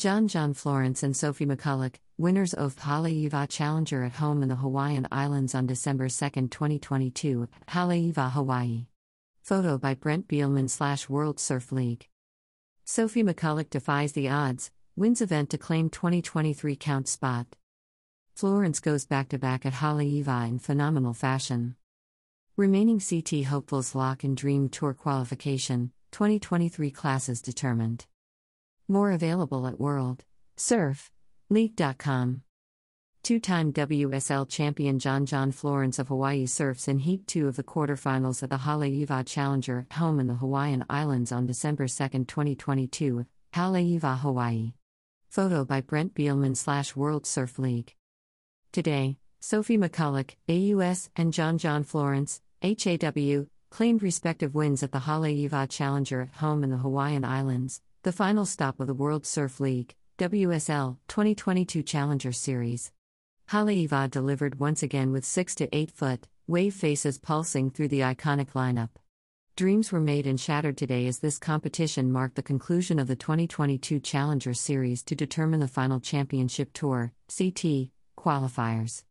John John Florence and Sophie McCulloch, winners of Haleiwa Challenger at home in the Hawaiian Islands on December 2, 2022, Haleiwa, Hawaii. Photo by Brent Bielmann slash World Surf League. Sophie McCulloch defies the odds, wins event to claim 2023 count spot. Florence goes back to back at Haleiwa in phenomenal fashion. Remaining CT hopefuls lock in Dream Tour qualification, 2023 classes determined. More available at World Surf League.com. Two time WSL champion John John Florence of Hawaii surfs in Heat 2 of the quarterfinals at the Haleiwa Challenger at home in the Hawaiian Islands on December 2, 2022, Haleiwa, Hawaii. Photo by Brent Bielmann slash World Surf League. Today, Sophie McCulloch, AUS, and John John Florence, HAW, claimed respective wins at the Haleiwa Challenger at home in the Hawaiian Islands, the final stop of the World Surf League, WSL, 2022 Challenger Series. Haleiwa delivered once again with 6 to 8 foot, wave faces pulsing through the iconic lineup. Dreams were made and shattered today as this competition marked the conclusion of the 2022 Challenger Series to determine the final championship tour, CT, qualifiers.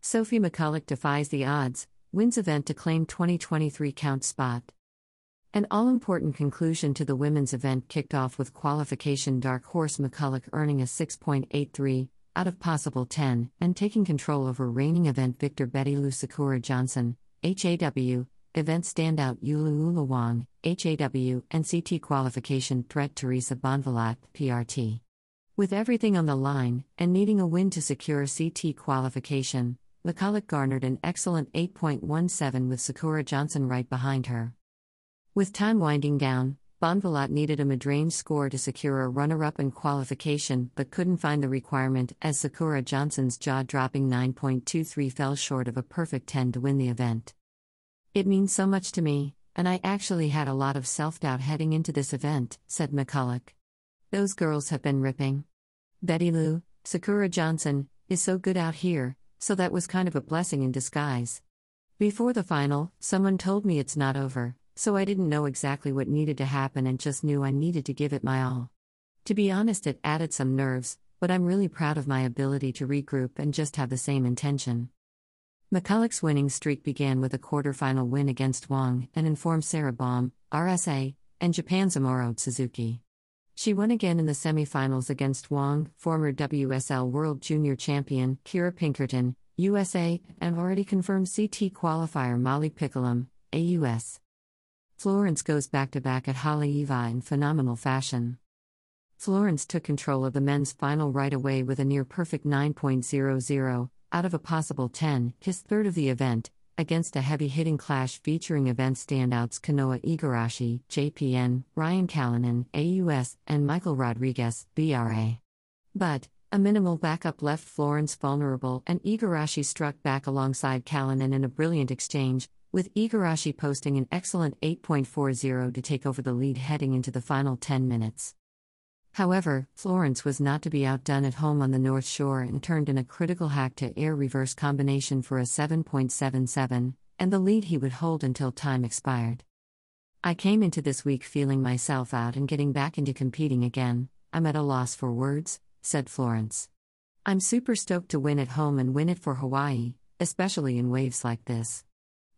Sophie McCulloch defies the odds, wins event to claim 2023 count spot. An all important conclusion to the women's event kicked off with qualification Dark Horse McCulloch earning a 6.83 out of possible 10 and taking control over reigning event victor Betty Lou Sakura Johnson, HAW, event standout Yulu Wang, HAW, and CT qualification threat Teresa Bonvalot, PRT. With everything on the line, and needing a win to secure CT qualification, McCulloch garnered an excellent 8.17 with Sakura Johnson right behind her. With time winding down, Bonvalot needed a mid-range score to secure a runner-up in qualification but couldn't find the requirement as Sakura Johnson's jaw-dropping 9.23 fell short of a perfect 10 to win the event. It means so much to me, and I actually had a lot of self-doubt heading into this event, said McCulloch. Those girls have been ripping. Betty Lou, Sakura Johnson, is so good out here, so that was kind of a blessing in disguise. Before the final, someone told me it's not over, so I didn't know exactly what needed to happen and just knew I needed to give it my all. To be honest, it added some nerves, but I'm really proud of my ability to regroup and just have the same intention. McCulloch's winning streak began with a quarterfinal win against Wang and informed Sarah Baum, RSA, and Japan's Amuro Tsuzuki. She won again in the semifinals against Wang, former WSL World Junior Champion Kira Pinkerton, USA, and already confirmed CT qualifier Molly Picklum, AUS. Florence goes back to back at Haleiwa in phenomenal fashion. Florence took control of the men's final right away with a near perfect 9.00 out of a possible 10, his third of the event, against a heavy hitting clash featuring event standouts Kanoa Igarashi, JPN, Ryan Callanan, AUS, and Michael Rodrigues, BRA. But, a minimal backup left Florence vulnerable, and Igarashi struck back alongside Callanan in a brilliant exchange, with Igarashi posting an excellent 8.40 to take over the lead heading into the final 10 minutes. However, Florence was not to be outdone at home on the North Shore and turned in a critical hack to air reverse combination for a 7.77, and the lead he would hold until time expired. I came into this week feeling myself out and getting back into competing again. I'm at a loss for words, said Florence. I'm super stoked to win at home and win it for Hawaii, especially in waves like this.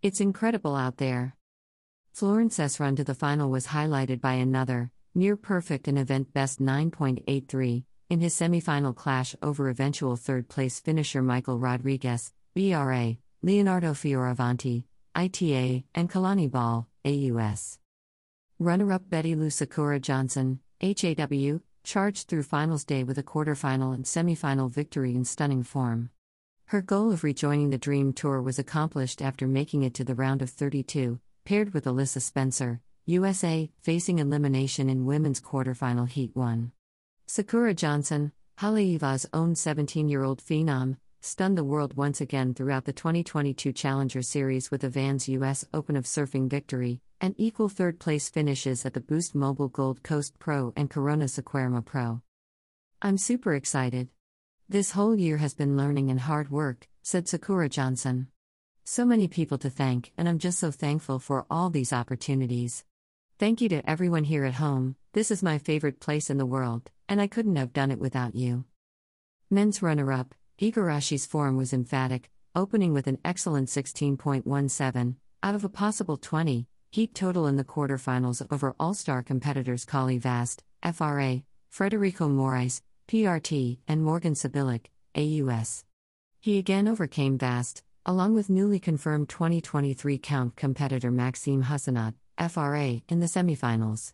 It's incredible out there. Florence's run to the final was highlighted by another, near perfect and event best 9.83, in his semifinal clash over eventual third place finisher Michael Rodrigues, BRA, Leonardo Fioravanti, ITA, and Kalani Ball, AUS. Runner up Betty Lou Sakura Johnson, HAW, charged through finals day with a quarterfinal and semifinal victory in stunning form. Her goal of rejoining the Dream Tour was accomplished after making it to the round of 32, paired with Alyssa Spencer, USA, facing elimination in women's quarterfinal Heat 1. Sakura Johnson, Haleiwa's own 17 year old phenom, stunned the world once again throughout the 2022 Challenger Series with a Vans US Open of Surfing victory, and equal third place finishes at the Boost Mobile Gold Coast Pro and Corona Saquarema Pro. I'm super excited. This whole year has been learning and hard work, said Sakura Johnson. So many people to thank, and I'm just so thankful for all these opportunities. Thank you to everyone here at home, this is my favorite place in the world, and I couldn't have done it without you. Men's runner up, Igarashi's form was emphatic, opening with an excellent 16.17 out of a possible 20 heat total in the quarterfinals over All Star competitors Kauli Vaast, FRA, Frederico Morais, PRT, and Morgan Cibilic, AUS. He again overcame Vaast, along with newly confirmed 2023 count competitor Maxime Huscenot, FRA, in the semifinals.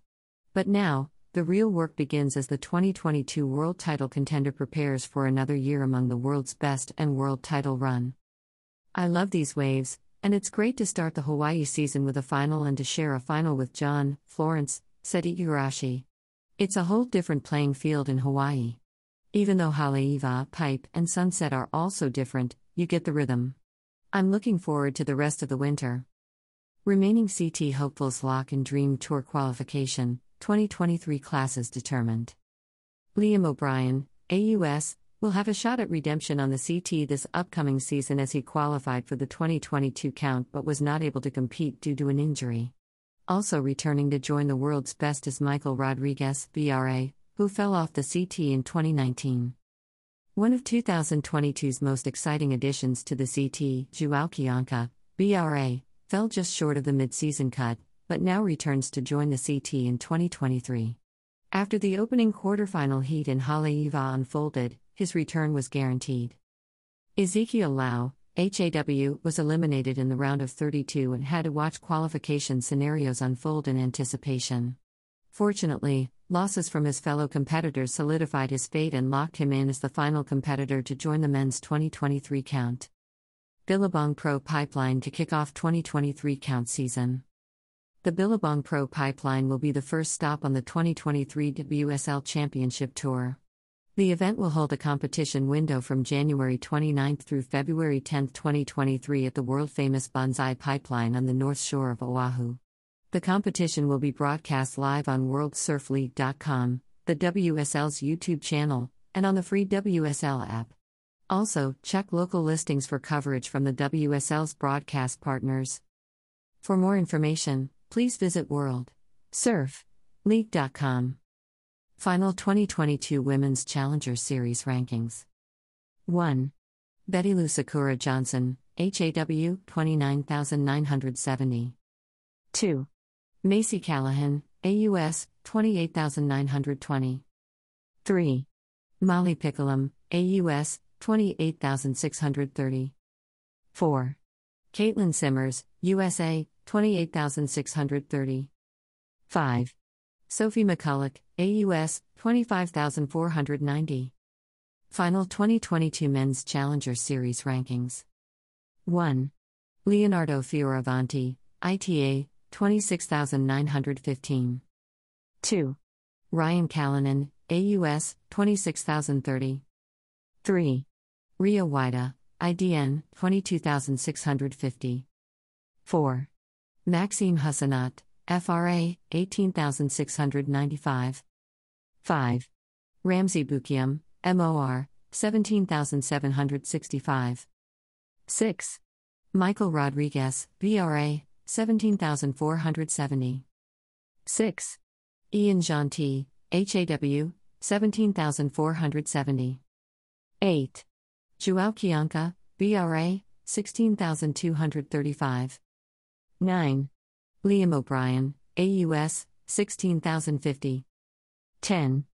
But now, the real work begins as the 2022 world title contender prepares for another year among the world's best and world title run. I love these waves, and it's great to start the Hawaii season with a final and to share a final with John, Florence, said Igarashi. It's a whole different playing field in Hawaii. Even though Haleiwa, Pipe, and Sunset are also different, you get the rhythm. I'm looking forward to the rest of the winter. Remaining CT hopefuls lock and dream tour qualification, 2023 classes determined. Liam O'Brien, AUS, will have a shot at redemption on the CT this upcoming season as he qualified for the 2022 count but was not able to compete due to an injury. Also returning to join the world's best is Michael Rodrigues, BRA, who fell off the CT in 2019. One of 2022's most exciting additions to the CT, Joao Chianca, BRA, fell just short of the mid-season cut, but now returns to join the CT in 2023. After the opening quarterfinal heat in Haleiwa unfolded, his return was guaranteed. Ezekiel Lau, HAW, was eliminated in the round of 32 and had to watch qualification scenarios unfold in anticipation. Fortunately, losses from his fellow competitors solidified his fate and locked him in as the final competitor to join the men's 2023 count. Billabong Pro Pipeline to kick off 2023 count season. The Billabong Pro Pipeline will be the first stop on the 2023 WSL Championship Tour. The event will hold a competition window from January 29 through February 10, 2023 at the world famous Banzai Pipeline on the north shore of Oahu. The competition will be broadcast live on WorldSurfLeague.com, the WSL's YouTube channel, and on the free WSL app. Also, check local listings for coverage from the WSL's broadcast partners. For more information, please visit WorldSurfLeague.com. Final 2022 Women's Challenger Series Rankings 1. Betty Lou Sakura Johnson, HAW 29970. 2. Macy Callaghan, AUS 28920. 3. Molly Picklum, AUS 28630. 4. Caitlin Simmers, USA 28630. 5. Sophie McCulloch, AUS 25490. Final 2022 Men's Challenger Series Rankings 1. Leonardo Fioravanti, ITA 26915. 2. Ryan Callanan, AUS 26030. 3. Rio Waida, IDN 22650. 4. Maxime Huscenot, FRA 18695. 5. Ramzi Boukhiam, MOR 17765. 6. Michael Rodrigues, BRA 17470. 6. Ian Gentil, HAW 17470. 8. Joao Chianca, BRA 16235. 9. Liam O'Brien, AUS 16050. 10.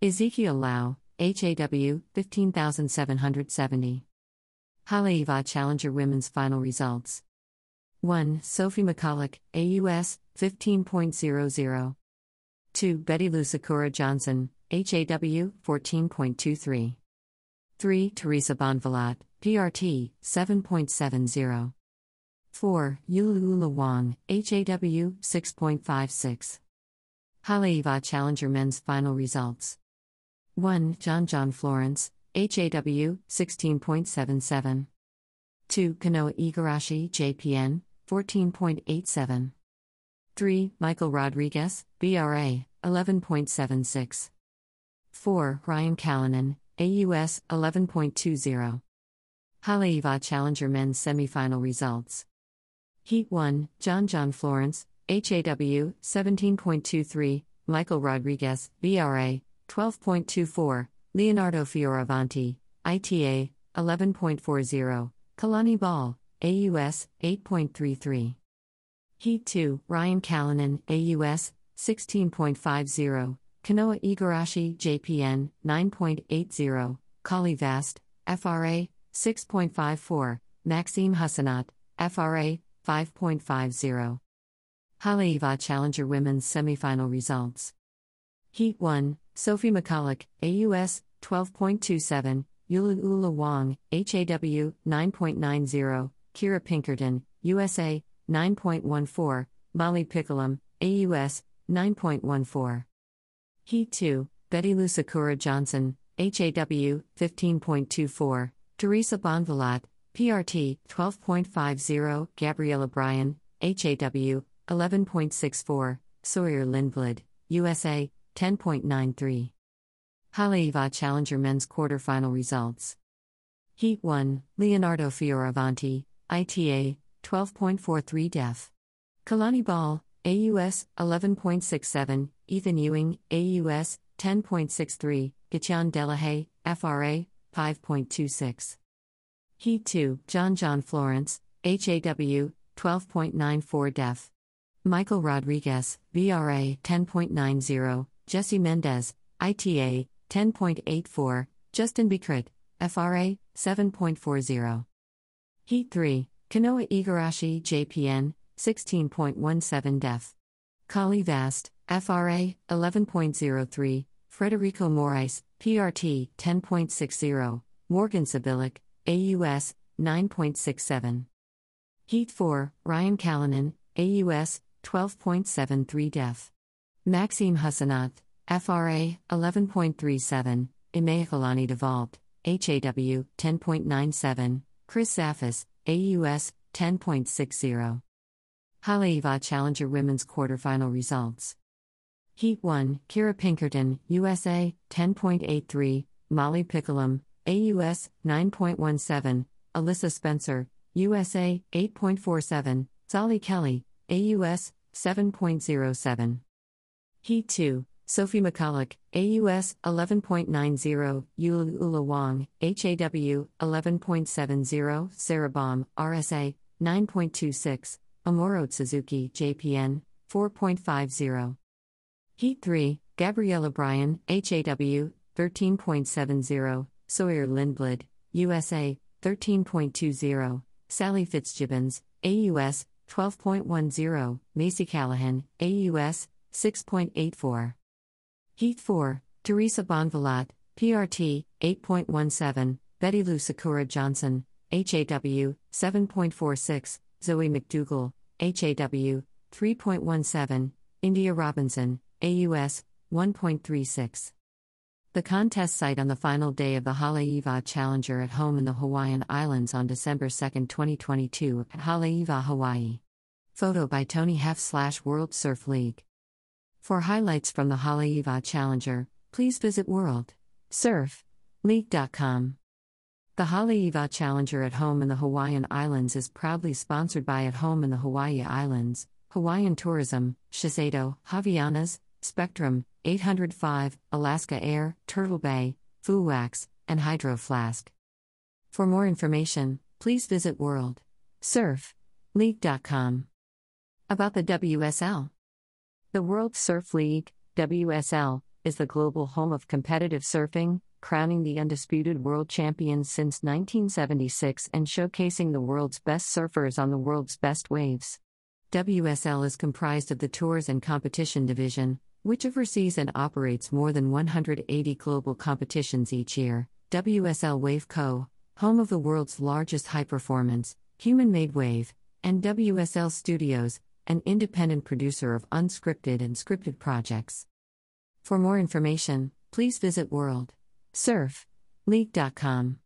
Ezekiel Lau, HAW 15770. Haleiwa Challenger Women's Final Results 1. Sophie McCulloch, AUS 15.00. 2. Betty Lou Sakura Johnson, HAW 14.23. 3. Teresa Bonvalot, PRT 7.70. 4. Yulula Wang, HAW 6.56. Haleiwa Challenger Men's Final Results 1. John John Florence, HAW 16.77. 2. Kanoa Igarashi, JPN 14.87. 3. Michael Rodrigues, BRA 11.76. 4. Ryan Callanan, AUS 11.20. Haleiwa Challenger Men's Semifinal Results Heat 1, John John Florence, HAW 17.23, Michael Rodrigues, BRA, 12.24, Leonardo Fioravanti, ITA, 11.40, Kalani Ball, AUS, 8.33. Heat 2, Ryan Callanan, AUS, 16.50, Kanoa Igarashi, JPN, 9.80, Kauli Vaast, FRA, 6.54, Maxime Huscenot, FRA, 5.50. Haleiwa Challenger Women's Semifinal Results. Heat 1, Sophie McCulloch, AUS, 12.27, Yula Wang, HAW, 9.90, Kira Pinkerton, USA, 9.14, Molly Picklum, AUS, 9.14. Heat 2, Betty Lou Sakura Johnson, HAW, 15.24, Teresa Bonvalot, PRT, 12.50, Gabriella Bryan, HAW, 11.64, Sawyer Lindblad, USA, 10.93. Haleiwa Challenger Men's Quarterfinal Results Heat 1, Leonardo Fioravanti, ITA, 12.43 def. Kalani Ball, AUS, 11.67, Ethan Ewing, AUS, 10.63, Gatien Delahaye, FRA, 5.26. Heat 2, John John Florence, HAW, 12.94 def. Michael Rodrigues, BRA, 10.90, Jesse Mendes, ITA, 10.84, Justin Becret, FRA, 7.40. Heat 3, Kanoa Igarashi, JPN, 16.17 def. Kauli Vaast, FRA, 11.03, Frederico Morais, PRT, 10.60, Morgan Cibilic, AUS, 9.67. Heat 4, Ryan Callanan, AUS, 12.73 def. Maxime Huscenot, FRA, 11.37, Imaikalani deVault, HAW, 10.97, Chris Safis, AUS, 10.60. Haleiwa Challenger Women's Quarterfinal Results Heat 1, Kira Pinkerton, USA, 10.83, Molly Picklum, AUS, 9.17, Alyssa Spencer, USA, 8.47, Zahli Kelly, AUS, 7.07. Heat 2, Sophie McCulloch, AUS 11.90, Yula Wang, HAW 11.70, Sarah Baum, RSA 9.26, Amuro Tsuzuki, JPN 4.50. Heat 3, Gabriella Bryan, HAW 13.70, Sawyer Lindblad, USA 13.20, Sally Fitzgibbons, AUS 12.10, Macy Callaghan, AUS 6.84. Heat 4, Teresa Bonvalot, PRT, 8.17, Betty Lou Sakura Johnson, HAW, 7.46, Zoe McDougall, HAW, 3.17, India Robinson, AUS, 1.36. The contest site on the final day of the Haleiwa Challenger at home in the Hawaiian Islands on December 2, 2022, at Haleiwa, Hawaii. Photo by Tony Heff slash World Surf League. For highlights from the Haleiwa Challenger, please visit worldsurfleague.com. The Haleiwa Challenger at Home in the Hawaiian Islands is proudly sponsored by At Home in the Hawaii Islands, Hawaiian Tourism, Shiseido, Havaianas, Spectrum, 805, Alaska Air, Turtle Bay, Fuwax, and Hydro Flask. For more information, please visit worldsurfleague.com. About the WSL the World Surf League, WSL, is the global home of competitive surfing, crowning the undisputed world champions since 1976 and showcasing the world's best surfers on the world's best waves. WSL is comprised of the Tours and Competition Division, which oversees and operates more than 180 global competitions each year, WSL Wave Co., home of the world's largest high performance, human made wave, and WSL Studios, an independent producer of unscripted and scripted projects. For more information, please visit worldsurfleague.com.